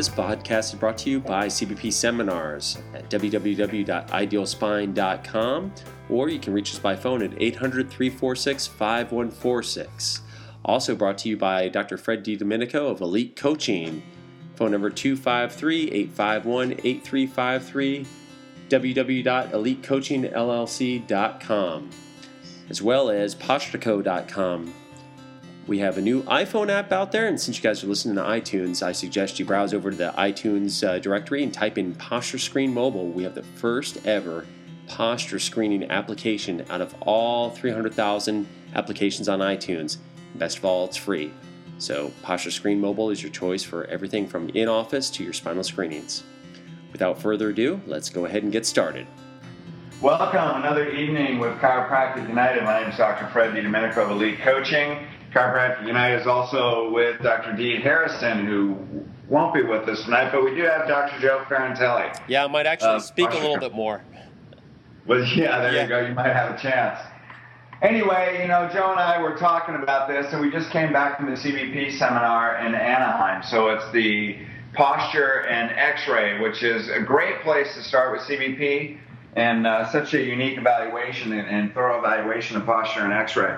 This podcast is brought to you by CBP Seminars at www.idealspine.com, or you can reach us by phone at 800 346 5146. Also brought to you by Dr. Fred D. DiDomenico of Elite Coaching. Phone number 253 851 8353, www.elitecoachingllc.com, as well as postureco.com. We have a new iPhone app out there, and since you guys are listening to iTunes, I suggest you browse over to the iTunes uh, directory and type in Posture Screen Mobile. We have the first ever posture screening application out of all 300,000 applications on iTunes. Best of all, it's free. So, Posture Screen Mobile is your choice for everything from in office to your spinal screenings. Without further ado, let's go ahead and get started. Welcome, another evening with Chiropractic United. My name is Dr. Fred DiDomenico of Elite Coaching. Chiropractic United is also with Dr. Deed Harrison, who won't be with us tonight, but we do have Dr. Joe Ferrantelli. Yeah, I might actually uh, speak a little bit more. Well, yeah, there yeah. you go. You might have a chance. Anyway, you know, Joe and I were talking about this, and we just came back from the CBP seminar in Anaheim. So it's the posture and X-ray, which is a great place to start with CBP, and uh, such a unique evaluation and, and thorough evaluation of posture and X-ray.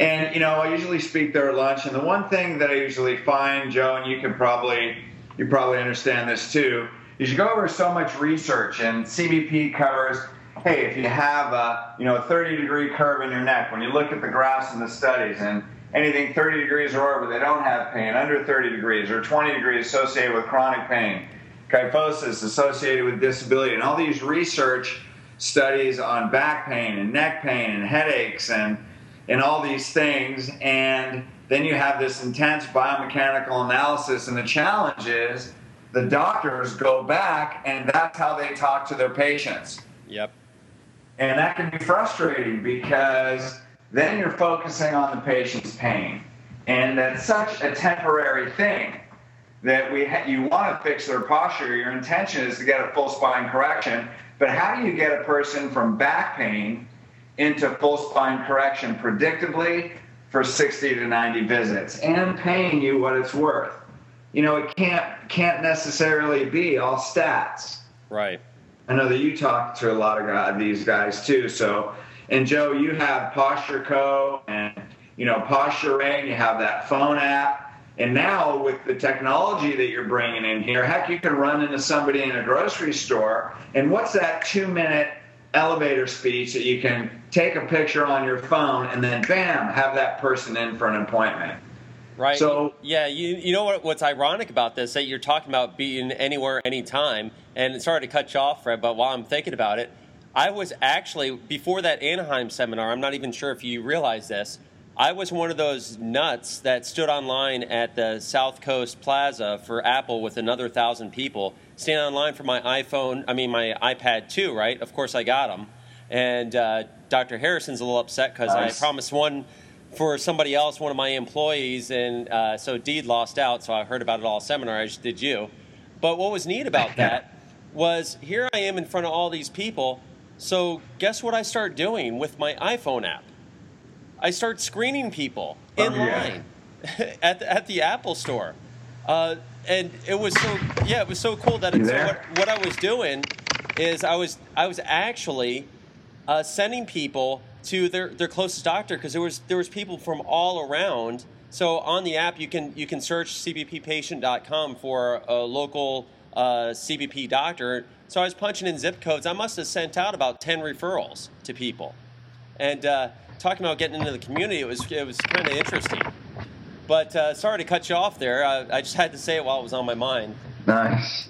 And you know, I usually speak there at lunch, and the one thing that I usually find, Joe, and you can probably you probably understand this too, is you go over so much research, and CBP covers. Hey, if you have a you know a 30 degree curve in your neck, when you look at the graphs and the studies, and anything 30 degrees or over, they don't have pain. Under 30 degrees or 20 degrees associated with chronic pain, kyphosis associated with disability, and all these research studies on back pain and neck pain and headaches and and all these things. And then you have this intense biomechanical analysis. And the challenge is the doctors go back and that's how they talk to their patients. Yep. And that can be frustrating because then you're focusing on the patient's pain. And that's such a temporary thing that we ha- you want to fix their posture. Your intention is to get a full spine correction. But how do you get a person from back pain into full spine correction predictably for 60 to 90 visits and paying you what it's worth. You know, it can't can't necessarily be all stats. Right. I know that you talk to a lot of guys, these guys too. So, and Joe, you have Posture Co. and you know PostureRay. You have that phone app, and now with the technology that you're bringing in here, heck, you can run into somebody in a grocery store. And what's that two minute elevator speech that you can take a picture on your phone and then bam have that person in for an appointment right so yeah you, you know what, what's ironic about this that you're talking about being anywhere anytime and sorry to cut you off fred but while i'm thinking about it i was actually before that anaheim seminar i'm not even sure if you realize this i was one of those nuts that stood online at the south coast plaza for apple with another thousand people standing online for my iPhone, I mean, my iPad 2, right? Of course, I got them. And uh, Dr. Harrison's a little upset because nice. I promised one for somebody else, one of my employees, and uh, so Deed lost out. So I heard about it all seminar, as did you. But what was neat about that was here I am in front of all these people. So guess what I start doing with my iPhone app? I start screening people in oh, yeah. line at the, at the Apple Store. Uh, and it was so yeah, it was so cool that it's, what, what I was doing is I was I was actually uh, sending people to their, their closest doctor because there was there was people from all around. So on the app you can you can search cbppatient.com for a local uh, CBP doctor. So I was punching in zip codes. I must have sent out about ten referrals to people, and uh, talking about getting into the community, it was it was kind of interesting. But uh, sorry to cut you off there. I, I just had to say it while it was on my mind. Nice.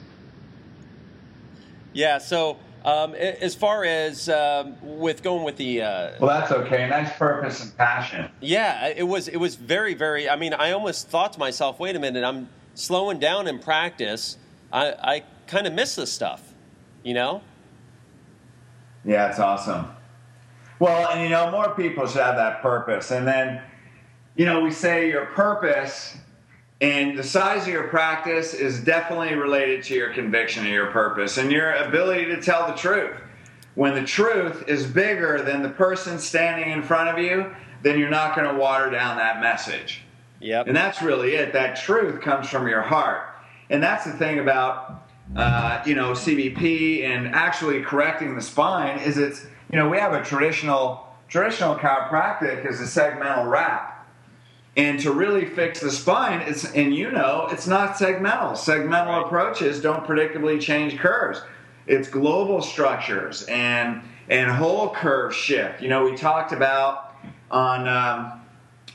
Yeah. So um, as far as um, with going with the uh, well, that's okay. Nice purpose and passion. Yeah, it was. It was very, very. I mean, I almost thought to myself, "Wait a minute, I'm slowing down in practice. I, I kind of miss this stuff, you know." Yeah, it's awesome. Well, and you know, more people should have that purpose, and then you know, we say your purpose and the size of your practice is definitely related to your conviction and your purpose and your ability to tell the truth. When the truth is bigger than the person standing in front of you, then you're not going to water down that message. Yep. And that's really it. That truth comes from your heart. and that's the thing about uh, you know CBP and actually correcting the spine is it's you know we have a traditional traditional chiropractic is a segmental rap. And to really fix the spine, it's and you know it's not segmental. Segmental right. approaches don't predictably change curves. It's global structures and and whole curve shift. You know, we talked about on um,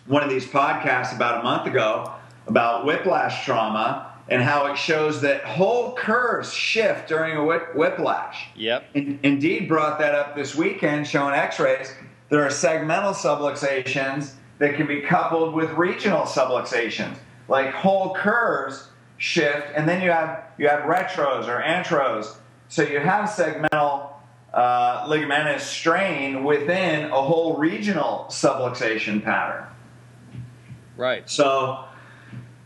one of these podcasts about a month ago about whiplash trauma and how it shows that whole curves shift during a whiplash. Yep. And Indeed brought that up this weekend, showing X-rays. There are segmental subluxations that can be coupled with regional subluxations, like whole curves shift, and then you have you have retros or antros. So you have segmental uh, ligamentous strain within a whole regional subluxation pattern. Right. So,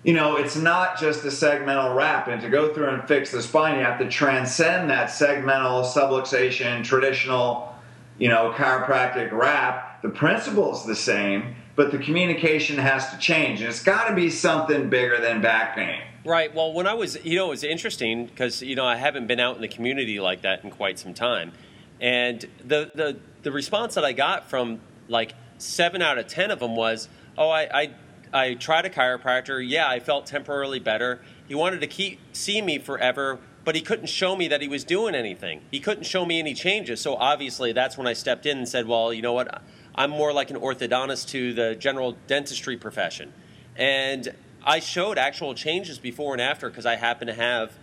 you know, it's not just a segmental rap, and to go through and fix the spine, you have to transcend that segmental subluxation, traditional, you know, chiropractic rap. The principle's the same, but the communication has to change, and it's got to be something bigger than back pain. Right. Well, when I was, you know, it was interesting because you know I haven't been out in the community like that in quite some time, and the the the response that I got from like seven out of ten of them was, "Oh, I I, I tried a chiropractor. Yeah, I felt temporarily better. He wanted to keep see me forever." But he couldn't show me that he was doing anything. He couldn't show me any changes. So obviously, that's when I stepped in and said, "Well, you know what? I'm more like an orthodontist to the general dentistry profession," and I showed actual changes before and after because I happen to have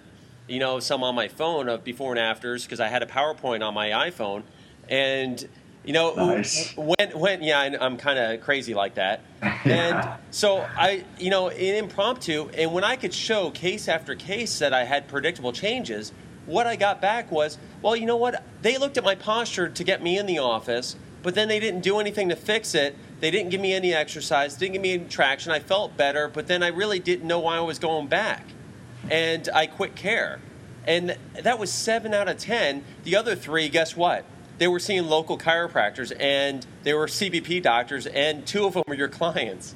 you know, some on my phone of before and afters because I had a PowerPoint on my iPhone, and you know, nice. when when yeah, I'm kind of crazy like that, and so I, you know, in impromptu, and when I could show case after case that I had predictable changes, what I got back was, well, you know what? They looked at my posture to get me in the office, but then they didn't do anything to fix it. They didn't give me any exercise, didn't give me any traction. I felt better, but then I really didn't know why I was going back and I quit care. And that was seven out of 10. The other three, guess what? They were seeing local chiropractors and they were CBP doctors, and two of them were your clients.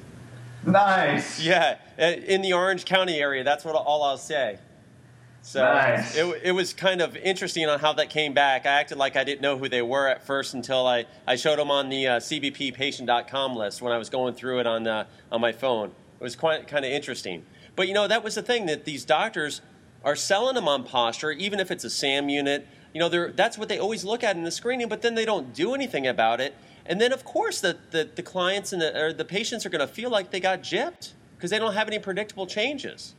Nice. Yeah, uh, in the Orange County area. That's what all I'll say. So nice. it, it was kind of interesting on how that came back. I acted like I didn't know who they were at first until I, I showed them on the uh, CBPpatient.com list when I was going through it on, uh, on my phone. It was quite kind of interesting. But you know, that was the thing that these doctors are selling them on posture, even if it's a SAM unit. You know, that's what they always look at in the screening, but then they don't do anything about it. And then, of course, the, the, the clients and the, or the patients are going to feel like they got gypped because they don't have any predictable changes.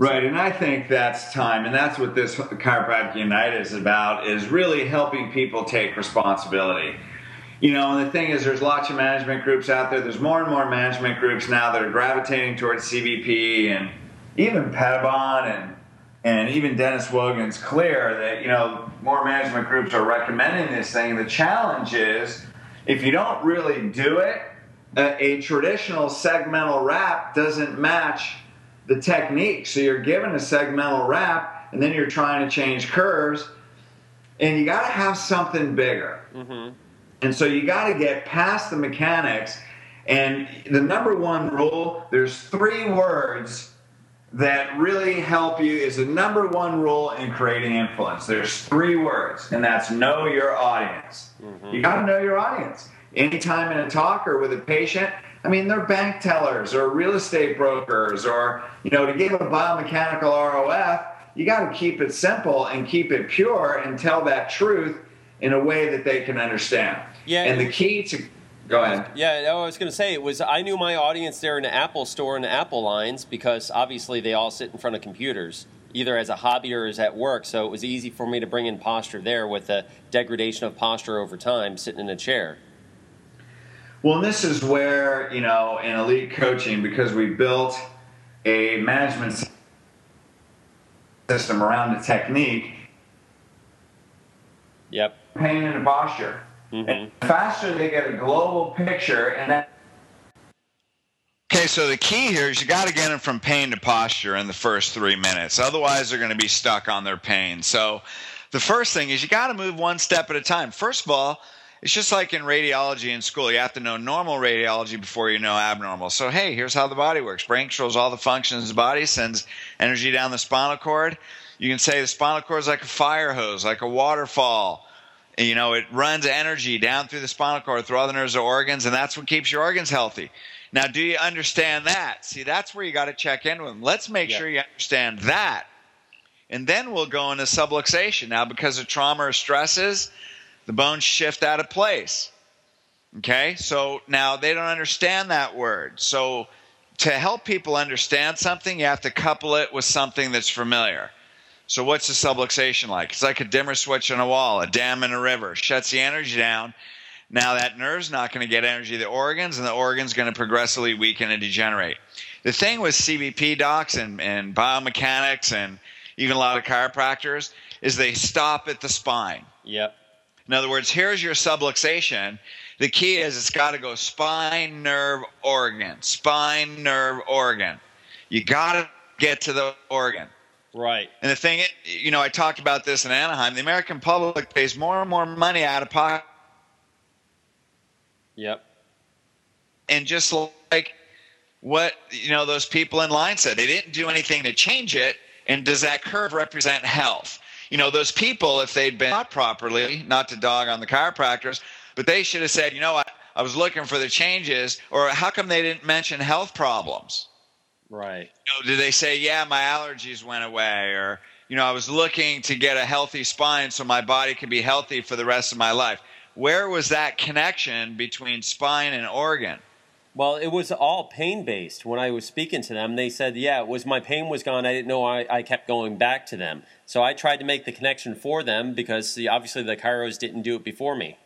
Right, and I think that's time, and that's what this Chiropractic Unite is about, is really helping people take responsibility. You know, and the thing is, there's lots of management groups out there. There's more and more management groups now that are gravitating towards CBP and even Pettibon and and even Dennis Woggon's clear that you know more management groups are recommending this thing. The challenge is if you don't really do it, a, a traditional segmental rap doesn't match the technique. So you're given a segmental rap, and then you're trying to change curves, and you got to have something bigger. Mm-hmm. And so you got to get past the mechanics. And the number one rule there's three words that really help you is the number one rule in creating influence. There's three words, and that's know your audience. Mm-hmm. You got to know your audience. Anytime in a talk or with a patient, I mean, they're bank tellers or real estate brokers, or, you know, to give a biomechanical ROF, you got to keep it simple and keep it pure and tell that truth in a way that they can understand. Yeah. And the key to Go ahead. Yeah, I was going to say it was. I knew my audience there in the Apple store and the Apple lines because obviously they all sit in front of computers, either as a hobby or as at work. So it was easy for me to bring in posture there with the degradation of posture over time, sitting in a chair. Well, and this is where you know in elite coaching because we built a management system around the technique. Yep. Pain and posture Mm-hmm. And the faster they get a global picture, and that. Okay, so the key here is you got to get them from pain to posture in the first three minutes. Otherwise, they're going to be stuck on their pain. So, the first thing is you got to move one step at a time. First of all, it's just like in radiology in school. You have to know normal radiology before you know abnormal. So, hey, here's how the body works. Brain controls all the functions of the body, sends energy down the spinal cord. You can say the spinal cord is like a fire hose, like a waterfall. And, you know, it runs energy down through the spinal cord, through all the nerves and organs, and that's what keeps your organs healthy. Now, do you understand that? See, that's where you got to check in with them. Let's make yeah. sure you understand that. And then we'll go into subluxation. Now, because of trauma or stresses, the bones shift out of place. Okay, so now they don't understand that word. So to help people understand something, you have to couple it with something that's familiar. So what's the subluxation like? It's like a dimmer switch on a wall, a dam in a river, shuts the energy down. Now that nerve's not going to get energy to the organs, and the organ's going to progressively weaken and degenerate. The thing with CBP docs and, and biomechanics and even a lot of chiropractors is they stop at the spine. Yep. In other words, here's your subluxation. The key is it's got to go spine, nerve, organ, spine, nerve, organ. You got to get to the organ. Right. And the thing, you know, I talked about this in Anaheim. The American public pays more and more money out of pocket. Yep. And just like what, you know, those people in line said, they didn't do anything to change it. And does that curve represent health? You know, those people, if they'd been taught properly, not to dog on the chiropractors, but they should have said, you know, I, I was looking for the changes, or how come they didn't mention health problems? Right. You know, did they say, yeah, my allergies went away, or you know, I was looking to get a healthy spine so my body can be healthy for the rest of my life. Where was that connection between spine and organ? Well, it was all pain based. When I was speaking to them, they said, "Yeah, it was my pain was gone. I didn't know I, I kept going back to them." So I tried to make the connection for them because obviously the chiros didn't do it before me.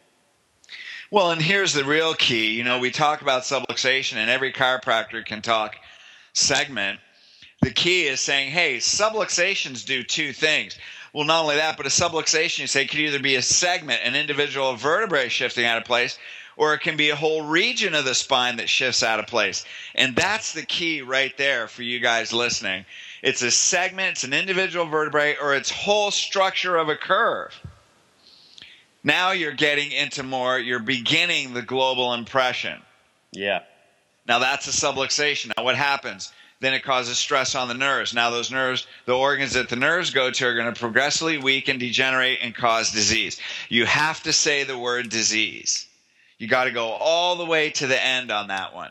Well, and here's the real key. You know, we talk about subluxation, and every chiropractor can talk segment. The key is saying, "Hey, subluxations do two things." Well, not only that, but a subluxation, you say, could either be a segment, an individual vertebrae shifting out of place, or it can be a whole region of the spine that shifts out of place. And that's the key right there for you guys listening. It's a segment, it's an individual vertebrae, or it's whole structure of a curve. Now you're getting into more, you're beginning the global impression. Yeah. Now that's a subluxation. Now what happens? Then it causes stress on the nerves. Now those nerves, the organs that the nerves go to are going to progressively weaken, degenerate, and cause disease. You have to say the word disease. You got to go all the way to the end on that one.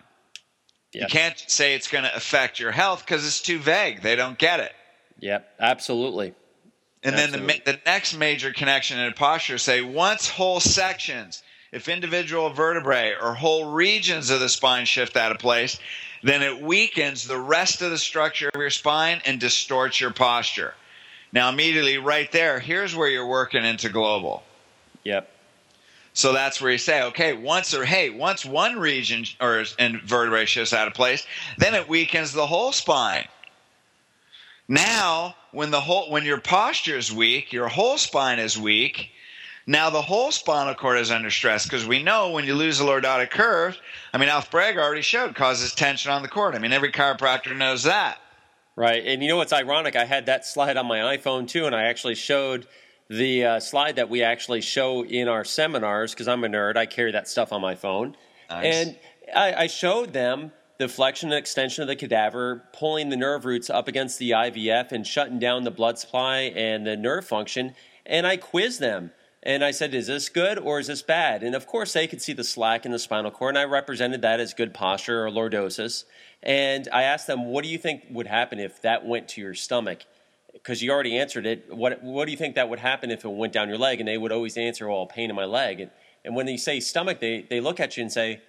Yep. You can't say it's going to affect your health because it's too vague. They don't get it. Yep, absolutely. And absolutely. then the, the next major connection in posture say once whole sections, if individual vertebrae or whole regions of the spine shift out of place, then it weakens the rest of the structure of your spine and distorts your posture. Now, immediately right there, here's where you're working into global. Yep. So that's where you say, okay, once or hey, once one region or vertebrae shifts out of place, then it weakens the whole spine. Now, when the whole when your posture is weak, your whole spine is weak. Now the whole spinal cord is under stress because we know when you lose the lordotic curve, I mean, Alf Breig already showed causes tension on the cord. I mean, every chiropractor knows that. Right, and you know what's ironic? I had that slide on my iPhone too, and I actually showed the uh, slide that we actually show in our seminars because I'm a nerd. I carry that stuff on my phone, nice. and I, I, showed them the flexion and extension of the cadaver, pulling the nerve roots up against the IVF and shutting down the blood supply and the nerve function. And I quizzed them. And I said, is this good or is this bad? And of course, they could see the slack in the spinal cord, and I represented that as good posture or lordosis. And I asked them, what do you think would happen if that went to your stomach? Because you already answered it. What what do you think that would happen if it went down your leg? And they would always answer, oh, "Well, pain in my leg." And, and when they say stomach, they they look at you and say,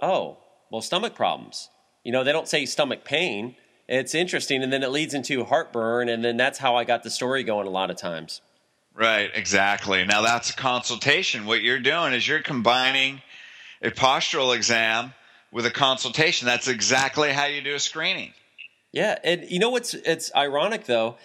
"Oh, well, stomach problems." You know, they don't say stomach pain. It's interesting, and then it leads into heartburn, and then that's how I got the story going a lot of times. Right, exactly. Now that's a consultation. What you're doing is you're combining a postural exam with a consultation. That's exactly how you do a screening. Yeah, and you know what's it's ironic though.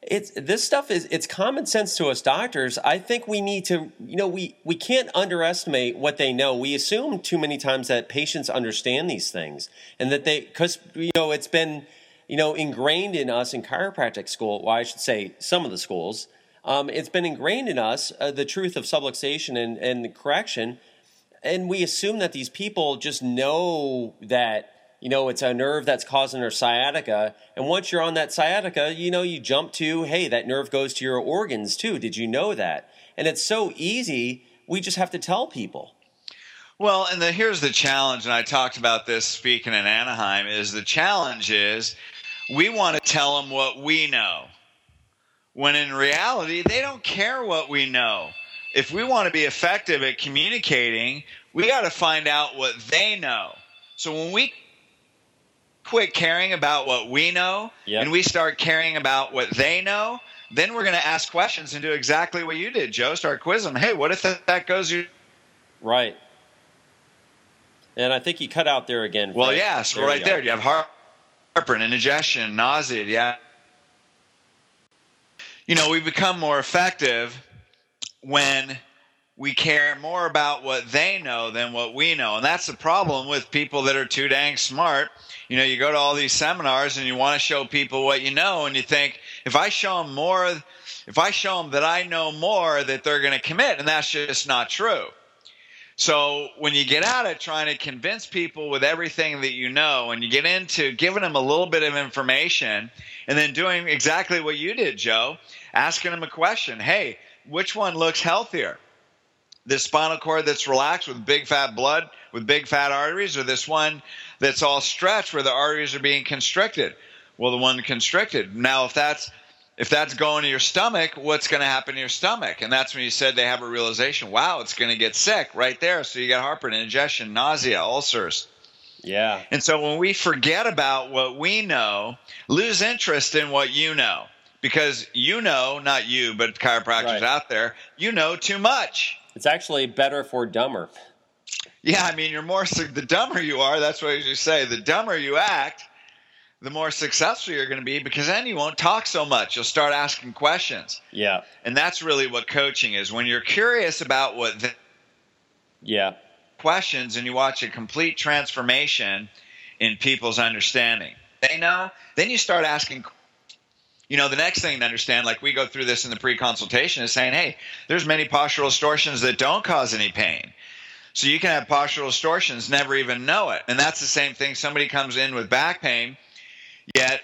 It's this stuff is it's common sense to us doctors. I think we need to, you know, we we can't underestimate what they know. We assume too many times that patients understand these things and that they cuz you know, it's been, you know, ingrained in us in chiropractic school, well I should say some of the schools um, it's been ingrained in us uh, the truth of subluxation and, and correction. And we assume that these people just know that, you know, it's a nerve that's causing her sciatica. And once you're on that sciatica, you know, you jump to, hey, that nerve goes to your organs too. Did you know that? And it's so easy. We just have to tell people. Well, and the, here's the challenge, and I talked about this speaking in Anaheim, is the challenge is we want to tell them what we know. When in reality, they don't care what we know. If we want to be effective at communicating, we got to find out what they know. So when we quit caring about what we know yep. and we start caring about what they know, then we're going to ask questions and do exactly what you did, Joe. Start quizzing. Hey, what if that goes? Right. And I think he cut out there again. Well, yeah. So there right there, you have heartburn, indigestion, nausea. Yeah. You know, we become more effective when we care more about what they know than what we know. And that's the problem with people that are too dang smart. You know, you go to all these seminars and you want to show people what you know, and you think, if I show them more, if I show them that I know more, that they're going to commit. And that's just not true. So when you get out of trying to convince people with everything that you know, and you get into giving them a little bit of information, and then doing exactly what you did, Joe, asking them a question: Hey, which one looks healthier? This spinal cord that's relaxed with big fat blood, with big fat arteries, or this one that's all stretched where the arteries are being constricted? Well, the one constricted. Now, if that's if that's going to your stomach, what's going to happen to your stomach? And that's when you said they have a realization, wow, it's going to get sick right there. So you got heartburn, indigestion, nausea, ulcers. Yeah. And so when we forget about what we know, lose interest in what you know. Because you know, not you, but chiropractors right. out there, you know too much. It's actually better for dumber. Yeah, I mean, you're more the dumber you are. That's what you say. The dumber you act, the more successful you're going to be because then you won't talk so much. You'll start asking questions. Yeah. And that's really what coaching is. When you're curious about what the yeah questions and you watch a complete transformation in people's understanding. They know, then you start asking you know, the next thing to understand, like we go through this in the pre-consultation, is saying, hey, there's many postural distortions that don't cause any pain. So you can have postural distortions, never even know it. And that's the same thing. Somebody comes in with back pain yet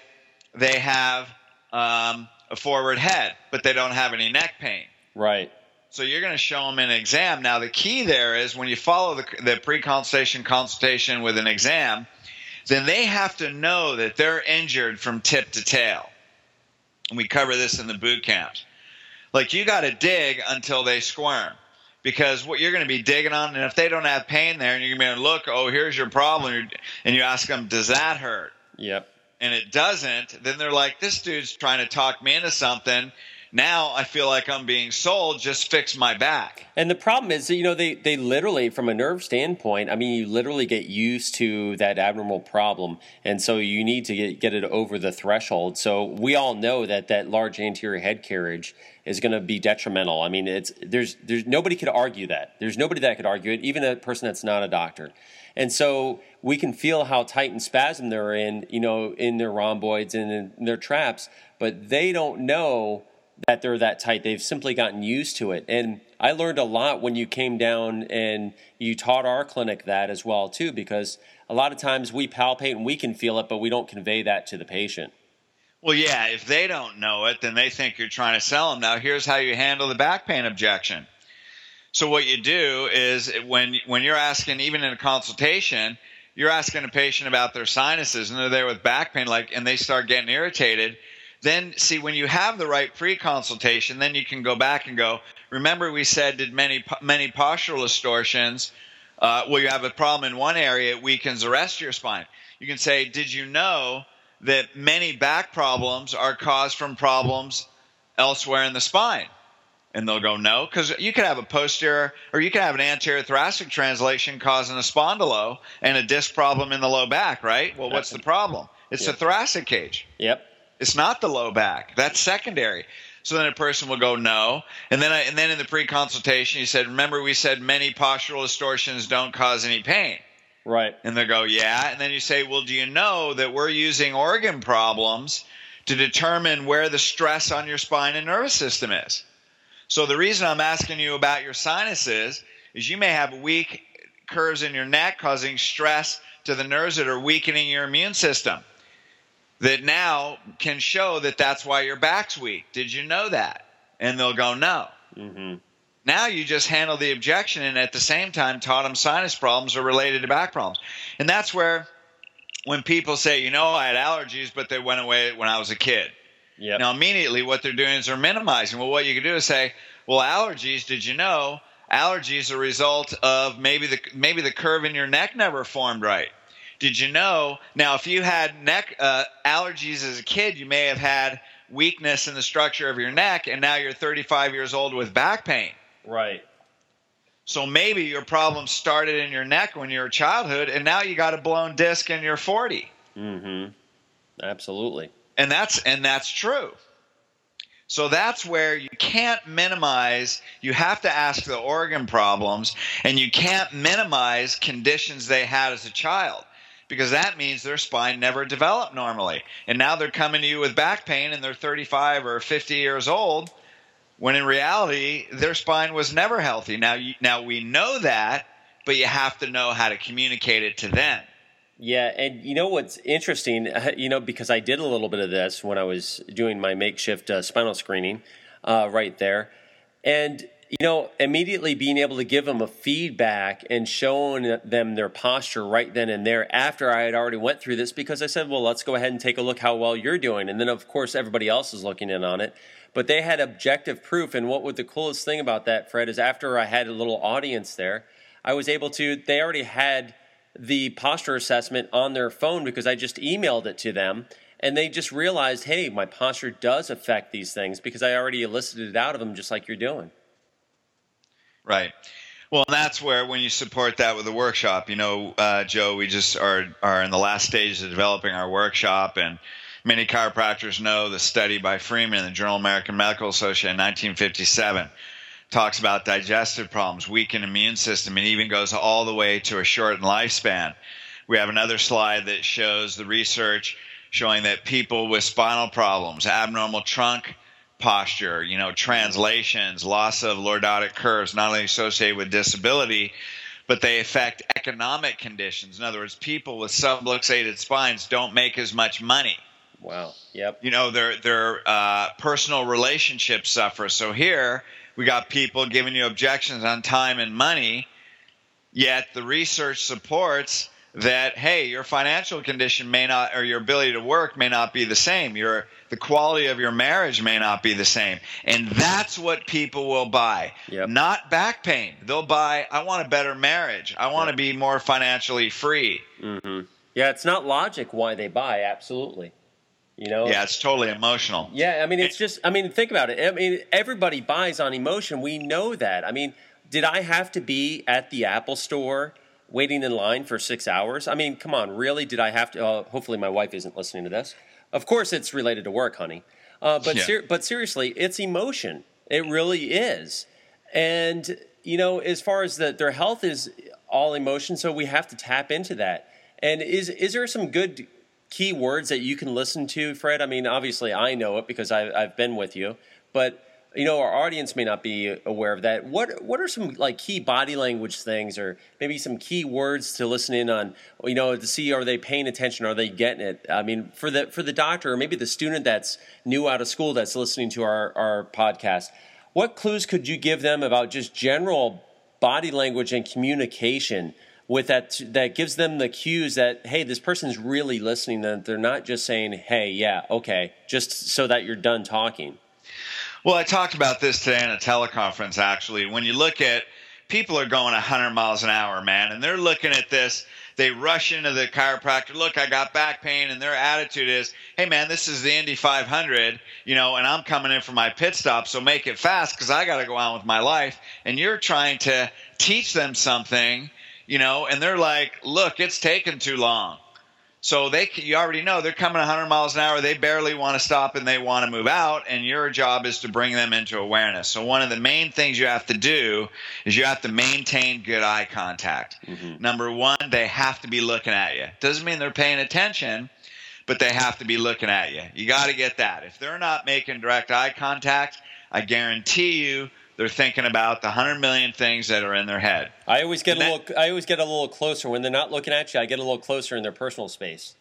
they have um, a forward head, but they don't have any neck pain. Right. So you're going to show them an exam. Now the key there is when you follow the, the pre-consultation consultation with an exam, then they have to know that they're injured from tip to tail. And we cover this in the boot camps. Like you got to dig until they squirm because what you're going to be digging on, and if they don't have pain there, and you're going to be look, oh, here's your problem, and you ask them, does that hurt? Yep and it doesn't, then they're like, this dude's trying to talk me into something. Now I feel like I'm being sold. Just fix my back. And the problem is, you know, they, they literally, from a nerve standpoint, I mean, you literally get used to that abnormal problem. And so you need to get, get it over the threshold. So we all know that that large anterior head carriage is going to be detrimental. I mean, it's, there's, there's nobody could argue that. There's nobody that could argue it, even a person that's not a doctor. And so we can feel how tight and spasm they're in, you know, in their rhomboids and in their traps, but they don't know that they're that tight. They've simply gotten used to it. And I learned a lot when you came down and you taught our clinic that as well too, because a lot of times we palpate and we can feel it, but we don't convey that to the patient. Well, yeah, if they don't know it, then they think you're trying to sell them. Now, here's how you handle the back pain objection. So what you do is when when you're asking, even in a consultation, you're asking a patient about their sinuses and they're there with back pain, like, and they start getting irritated. Then see when you have the right pre-consultation, then you can go back and go. Remember, we said did many many postural distortions. Uh, well, you have a problem in one area, it weakens the rest of your spine. You can say, did you know that many back problems are caused from problems elsewhere in the spine? And they'll go, no, because you could have a posterior or you could have an anterior thoracic translation causing a spondylo and a disc problem in the low back, right? Well, what's the problem? It's yep. the thoracic cage. Yep. It's not the low back. That's secondary. So then a person will go no, and then I, and then in the pre-consultation you said, remember we said many postural distortions don't cause any pain. Right. And they go yeah, and then you say, well, do you know that we're using organ problems to determine where the stress on your spine and nervous system is. So the reason I'm asking you about your sinuses is you may have weak curves in your neck causing stress to the nerves that are weakening your immune system. That now can show that that's why your back's weak. Did you know that? And they'll go, no. Mm-hmm. Now you just handle the objection and at the same time taught them sinus problems are related to back problems. And that's where when people say, you know, I had allergies, but they went away when I was a kid. Yep. Now, immediately what they're doing is they're minimizing. Well, what you can do is say, well, allergies, did you know allergies are a result of maybe the maybe the curve in your neck never formed right. Did you know? Now, if you had neck uh, allergies as a kid, you may have had weakness in the structure of your neck, and now you're 35 years old with back pain. Right. So maybe your problem started in your neck when you were a childhood, and now you got a blown disc and you're 40. Mm-hmm. Absolutely. And that's and that's true. So that's where you can't minimize, you have to ask the organ problems, and you can't minimize conditions they had as a child because that means their spine never developed normally. And now they're coming to you with back pain and they're 35 or 50 years old when in reality their spine was never healthy. Now now we know that, but you have to know how to communicate it to them. Yeah, and you know what's interesting, you know, because I did a little bit of this when I was doing my makeshift uh, spinal screening uh, right there, and you know, immediately being able to give them a feedback and showing them their posture right then and there after I had already went through this, because I said, well, let's go ahead and take a look how well you're doing, and then of course everybody else is looking in on it, but they had objective proof, and what was the coolest thing about that, Fred, is after I had a little audience there, I was able to. They already had the posture assessment on their phone because I just emailed it to them and they just realized, hey, my posture does affect these things because I already elicited it out of them just like you're doing. Right. Well, that's where when you support that with a workshop, you know, uh, Joe, we just are are in the last stages of developing our workshop, and many chiropractors know the study by Freeman in the Journal of American Medical Association in 1957 talks about digestive problems, weakened immune system, and even goes all the way to a shortened lifespan. We have another slide that shows the research showing that people with spinal problems, abnormal trunk posture, you know, translations, loss of lordotic curves, not only associated with disability, but they affect economic conditions. In other words, people with subluxated spines don't make as much money. Wow. Yep. You know, their their uh, personal relationships suffer. So here, we got people giving you objections on time and money, yet the research supports that hey, your financial condition may not or your ability to work may not be the same. Your the quality of your marriage may not be the same. And that's what people will buy. Yep. Not back pain. They'll buy I want a better marriage. I want yep. to be more financially free. Mm-hmm. Yeah, it's not logic why they buy, absolutely. You know? Yeah, it's totally emotional. Yeah, I mean, it's just, I mean, think about it. I mean, everybody buys on emotion. We know that. I mean, did I have to be at the Apple store waiting in line for six hours? I mean, come on, really? Did I have to? Uh, hopefully, my wife isn't listening to this. Of course, it's related to work, honey. Uh, but, yeah. ser- but seriously, it's emotion. It really is. And, you know, as far as the, their health is all emotion, so we have to tap into that. And is is there some good key words that you can listen to, Fred? I mean, obviously I know it because I, I've been with you, but you know our audience may not be aware of that. What what are some like key body language things, or maybe some key words to listen in on? You know, to see are they paying attention? Are they getting it? I mean, for the for the doctor or maybe the student that's new out of school that's listening to our our podcast, what clues could you give them about just general body language and communication? with that that gives them the cues that hey this person's really listening that they're not just saying hey yeah okay just so that you're done talking well i talked about this today in a teleconference actually when you look at people are going 100 miles an hour man and they're looking at this they rush into the chiropractor look i got back pain and their attitude is hey man this is the indy 500 you know and i'm coming in for my pit stop so make it fast because i got to go on with my life and you're trying to teach them something you know, and they're like, look, it's taken too long. So they, you already know they're coming 100 miles an hour. They barely want to stop and they want to move out. And your job is to bring them into awareness. So one of the main things you have to do is you have to maintain good eye contact. Mm-hmm. Number one, they have to be looking at you. Doesn't mean they're paying attention, but they have to be looking at you. You got to get that. If they're not making direct eye contact, I guarantee you they're thinking about the hundred million things that are in their head. I always get and a little. I always get a little closer when they're not looking at you. I get a little closer in their personal space.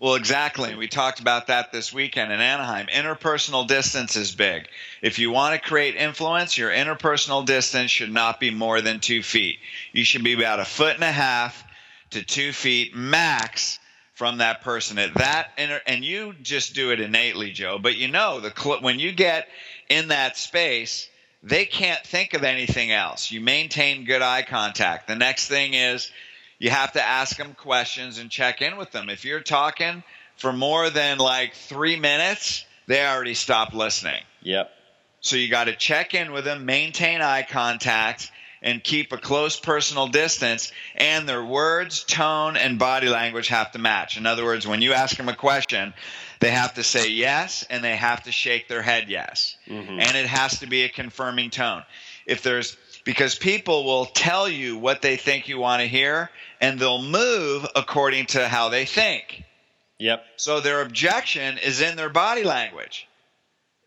Well, exactly. We talked about that this weekend in Anaheim. Interpersonal distance is big. If you want to create influence, your interpersonal distance should not be more than two feet. You should be about a foot and a half to two feet max from that person. At that, inter- and you just do it innately, Joe. But you know, the cl- when you get in that space, they can't think of anything else. You maintain good eye contact. The next thing is you have to ask them questions and check in with them. If you're talking for more than like three minutes, they already stopped listening. Yep. So you got to check in with them, maintain eye contact, and keep a close personal distance. And their words, tone, and body language have to match. In other words, when you ask them a question, they have to say yes and they have to shake their head yes. Mm-hmm. And it has to be a confirming tone. If there's because people will tell you what they think you want to hear and they'll move according to how they think. Yep. So their objection is in their body language.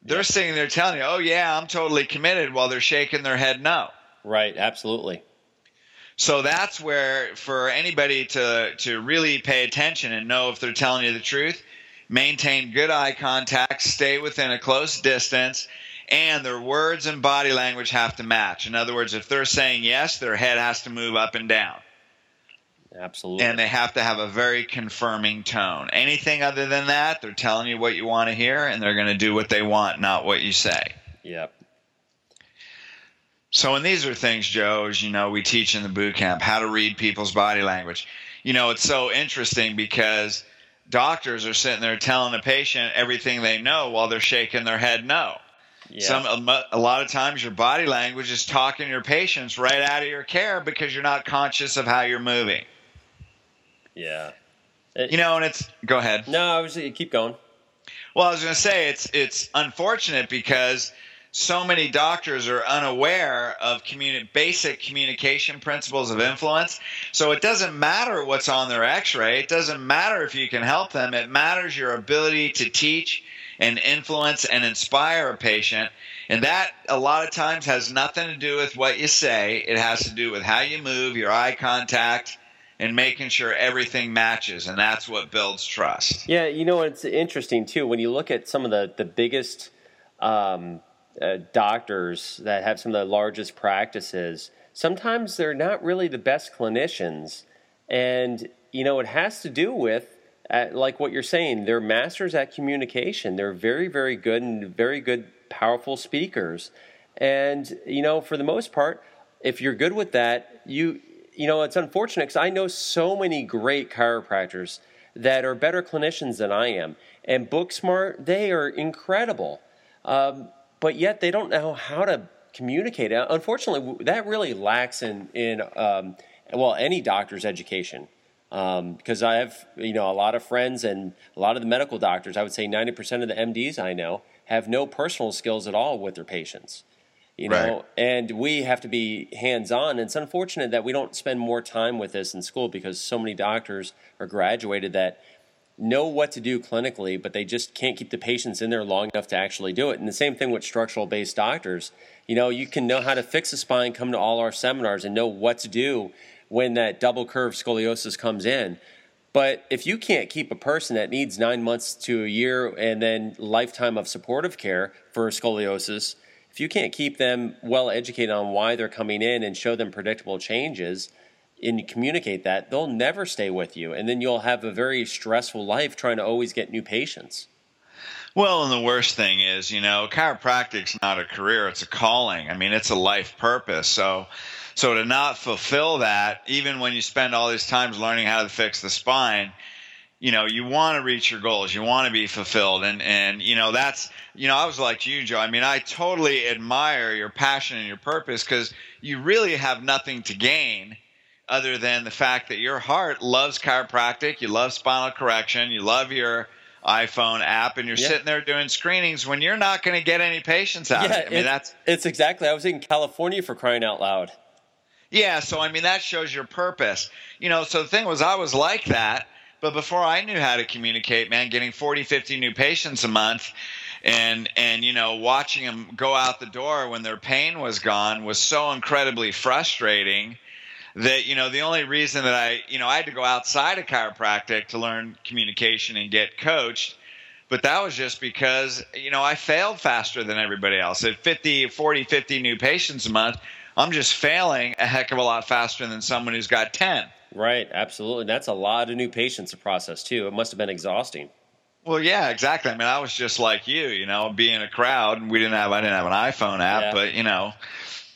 They're yep. sitting there telling you, "Oh yeah, I'm totally committed," while they're shaking their head no. Right, absolutely. So that's where for anybody to to really pay attention and know if they're telling you the truth, maintain good eye contact, stay within a close distance, and their words and body language have to match. In other words, if they're saying yes, their head has to move up and down. Absolutely. And they have to have a very confirming tone. Anything other than that, they're telling you what you want to hear and they're going to do what they want, not what you say. Yep. So, and these are things, Joe, as you know, we teach in the boot camp how to read people's body language. You know, it's so interesting because doctors are sitting there telling a patient everything they know while they're shaking their head no. Yeah. Some a lot of times your body language is talking your patients right out of your care because you're not conscious of how you're moving. Yeah. It, you know, and it's go ahead. No, I was keep going. Well, I was going to say it's it's unfortunate because so many doctors are unaware of communi- basic communication principles of influence. So it doesn't matter what's on their X-ray. It doesn't matter if you can help them. It matters your ability to teach and influence and inspire a patient. And that a lot of times has nothing to do with what you say. It has to do with how you move, your eye contact, and making sure everything matches. And that's what builds trust. Yeah, you know, it's interesting too. When you look at some of the, the biggest um, uh, doctors that have some of the largest practices, sometimes they're not really the best clinicians. And, you know, it has to do with at, like what you're saying, they're masters at communication. They're very, very good and very good, powerful speakers. And, you know, for the most part, if you're good with that, you, you know, it's unfortunate because I know so many great chiropractors that are better clinicians than I am. And Booksmart, they are incredible. Um, but yet they don't know how to communicate. it. Unfortunately, that really lacks in, in um, well, any doctor's education. Um, because I have, you know, a lot of friends and a lot of the medical doctors, I would say 90% of the MDs I know have no personal skills at all with their patients. You know, right. and we have to be hands on. It's unfortunate that we don't spend more time with this in school because so many doctors are graduated that know what to do clinically, but they just can't keep the patients in there long enough to actually do it. And the same thing with structural based doctors. You know, you can know how to fix a spine, come to all our seminars, and know what to do when that double curve scoliosis comes in. But if you can't keep a person that needs nine months to a year and then lifetime of supportive care for scoliosis, if you can't keep them well educated on why they're coming in and show them predictable changes and communicate that, they'll never stay with you. And then you'll have a very stressful life trying to always get new patients. Well, and the worst thing is, you know, chiropractic's not a career, it's a calling. I mean, it's a life purpose. So so to not fulfill that, even when you spend all these times learning how to fix the spine, you know, you want to reach your goals. You want to be fulfilled. And, and, you know, that's, you know, I was like you, Joe. I mean, I totally admire your passion and your purpose because you really have nothing to gain other than the fact that your heart loves chiropractic. You love spinal correction. You love your, iPhone app and you're yeah. sitting there doing screenings when you're not going to get any patients out yeah, of it. I mean, it, that's it's exactly. I was in California for crying out loud. Yeah, so I mean that shows your purpose. You know, so the thing was I was like that, But before I knew how to communicate, man, getting 40, 50 new patients a month and and you know watching them go out the door when their pain was gone was so incredibly frustrating that you know the only reason that I you know I had to go outside of chiropractic to learn communication and get coached but that was just because you know I failed faster than everybody else at 50 40 50 new patients a month I'm just failing a heck of a lot faster than someone who's got 10 right absolutely that's a lot of new patients to process too it must have been exhausting well, yeah, exactly. I mean, I was just like you, you know, being a crowd, and we didn't have I didn't have an iPhone app, yeah. but you know,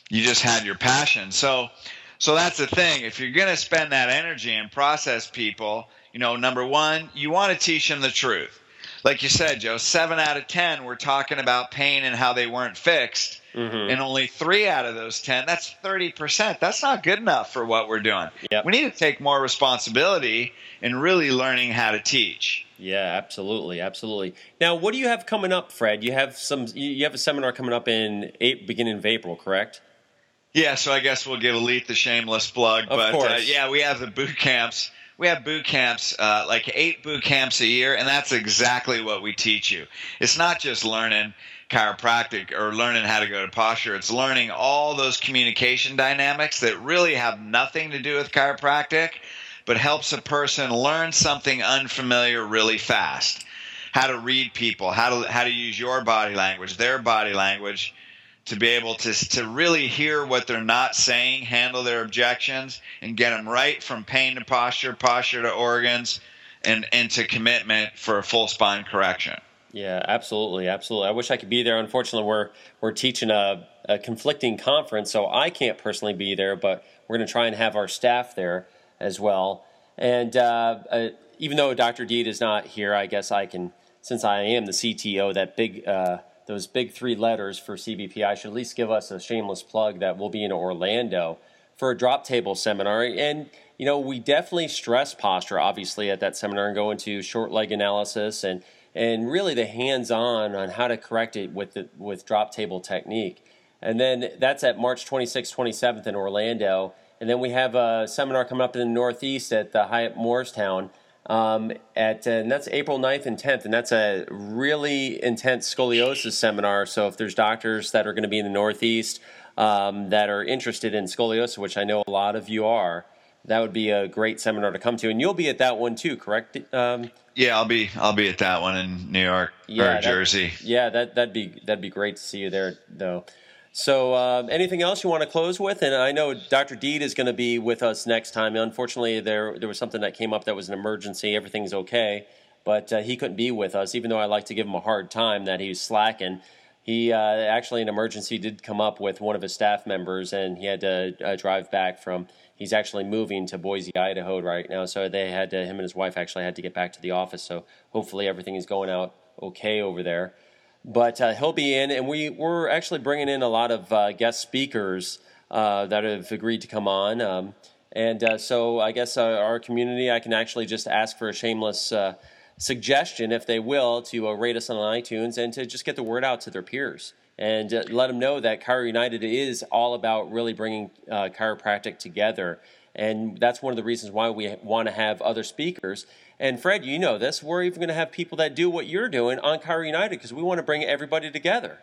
you just had your passion. So, so that's the thing. If you're going to spend that energy and process people, you know, number one, you want to teach them the truth. Like you said, Joe, seven out of ten were talking about pain and how they weren't fixed. Mm-hmm. And only three out of those 10, that's 30%. That's not good enough for what we're doing. Yep. We need to take more responsibility in really learning how to teach. Yeah, absolutely, absolutely. Now, what do you have coming up, Fred? You have some. You have a seminar coming up in eight, beginning of April, correct? Yeah, so I guess we'll give Elite the shameless plug, of but uh, yeah, we have the boot camps. We have boot camps, uh, like eight boot camps a year, and that's exactly what we teach you. It's not just learning chiropractic or learning how to go to posture. It's learning all those communication dynamics that really have nothing to do with chiropractic, but helps a person learn something unfamiliar really fast. How to read people, how to how to use your body language, their body language, to be able to to really hear what they're not saying, handle their objections, and get them right from pain to posture, posture to organs, and into commitment for a full spine correction. Yeah, absolutely, absolutely. I wish I could be there. Unfortunately, we're we're teaching a, a conflicting conference, so I can't personally be there. But we're going to try and have our staff there as well. And uh, uh, even though Dr. Deed is not here, I guess I can, since I am the CTO, that big, uh, those big three letters for CBP, I should at least give us a shameless plug that we'll be in Orlando for a drop table seminar. And, you know, we definitely stress posture, obviously, at that seminar and go into short leg analysis and, and really the hands on on how to correct it with, the, with drop table technique. And then that's at March 26th, 27th in Orlando. And then we have a seminar coming up in the Northeast at the Hyatt Moorestown. Um, at and that's April 9th and 10th, and that's a really intense scoliosis seminar. So if there's doctors that are going to be in the Northeast um, that are interested in scoliosis, which I know a lot of you are, that would be a great seminar to come to. And you'll be at that one too, correct? Um, yeah, I'll be I'll be at that one in New York yeah, or that, Jersey. Yeah, that that'd be that'd be great to see you there, though. So, uh, anything else you want to close with? And I know Dr. Deed is going to be with us next time. Unfortunately, there there was something that came up that was an emergency. Everything's okay, but uh, he couldn't be with us. Even though I like to give him a hard time that he was slacking, he uh, actually an emergency did come up with one of his staff members, and he had to uh, drive back from. He's actually moving to Boise, Idaho right now, so they had to, him and his wife actually had to get back to the office. So hopefully everything is going out okay over there. But uh, he'll be in, and we, we're actually bringing in a lot of uh, guest speakers uh, that have agreed to come on. Um, and uh, so I guess uh, our community, I can actually just ask for a shameless uh, suggestion, if they will, to rate us on iTunes and to just get the word out to their peers and let them know that Chiro United is all about really bringing chiropractic together. And that's one of the reasons why we want to have other speakers and Fred, you know this. We're even going to have people that do what you're doing on Chiro United because we want to bring everybody together.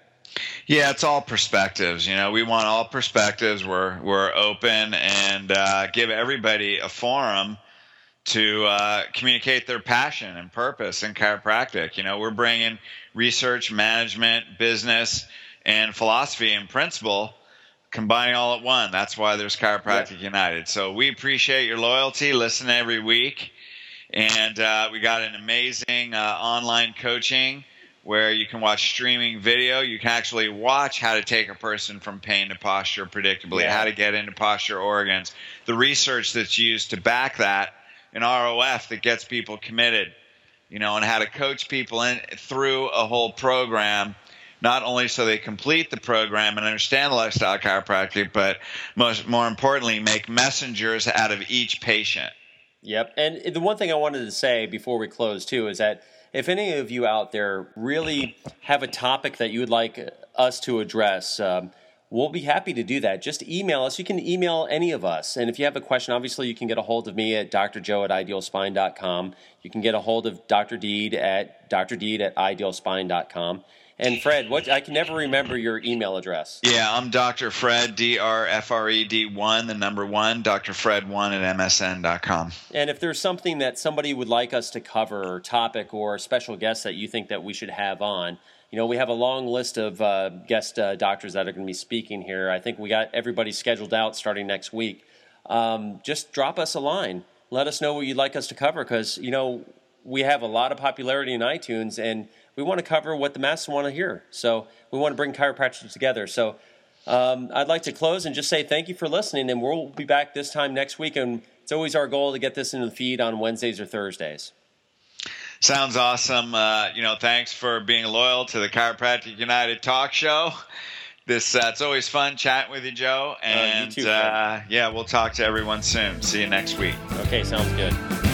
Yeah, it's all perspectives. You know, we want all perspectives. We're we're open and uh, give everybody a forum to uh, communicate their passion and purpose in chiropractic. You know, we're bringing research, management, business, and philosophy and principle combining all at one. That's why there's Chiropractic yeah. United. So we appreciate your loyalty. Listen every week. And uh, we got an amazing uh, online coaching where you can watch streaming video. You can actually watch how to take a person from pain to posture predictably, yeah. how to get into posture organs, the research that's used to back that, an ROF that gets people committed, you know, and how to coach people in through a whole program. Not only so they complete the program and understand the lifestyle chiropractic, but most more importantly, make messengers out of each patient. Yep. And the one thing I wanted to say before we close, too, is that if any of you out there really have a topic that you would like us to address, um, we'll be happy to do that. Just email us. You can email any of us. And if you have a question, obviously you can get a hold of me at drjoe at idealspine.com. You can get a hold of Dr. Deed at drdeed at idealspine.com. And Fred, what I can never remember your email address. Yeah, I'm Dr. Fred, D R F R E D 1, the number 1, Dr. Fred 1 at MSN.com. And if there's something that somebody would like us to cover, or topic, or special guest that you think that we should have on, you know, we have a long list of uh, guest uh, doctors that are going to be speaking here. I think we got everybody scheduled out starting next week. Um, just drop us a line. Let us know what you'd like us to cover because, you know, we have a lot of popularity in iTunes and we want to cover what the masses want to hear. So we want to bring chiropractors together. So um, I'd like to close and just say thank you for listening, and we'll be back this time next week. And it's always our goal to get this into the feed on Wednesdays or Thursdays. Sounds awesome. Uh, you know, thanks for being loyal to the Chiropractic United talk show. This uh, it's always fun chatting with you, Joe. And uh, you too, yeah, we'll talk to everyone soon. See you next week. Okay, sounds good.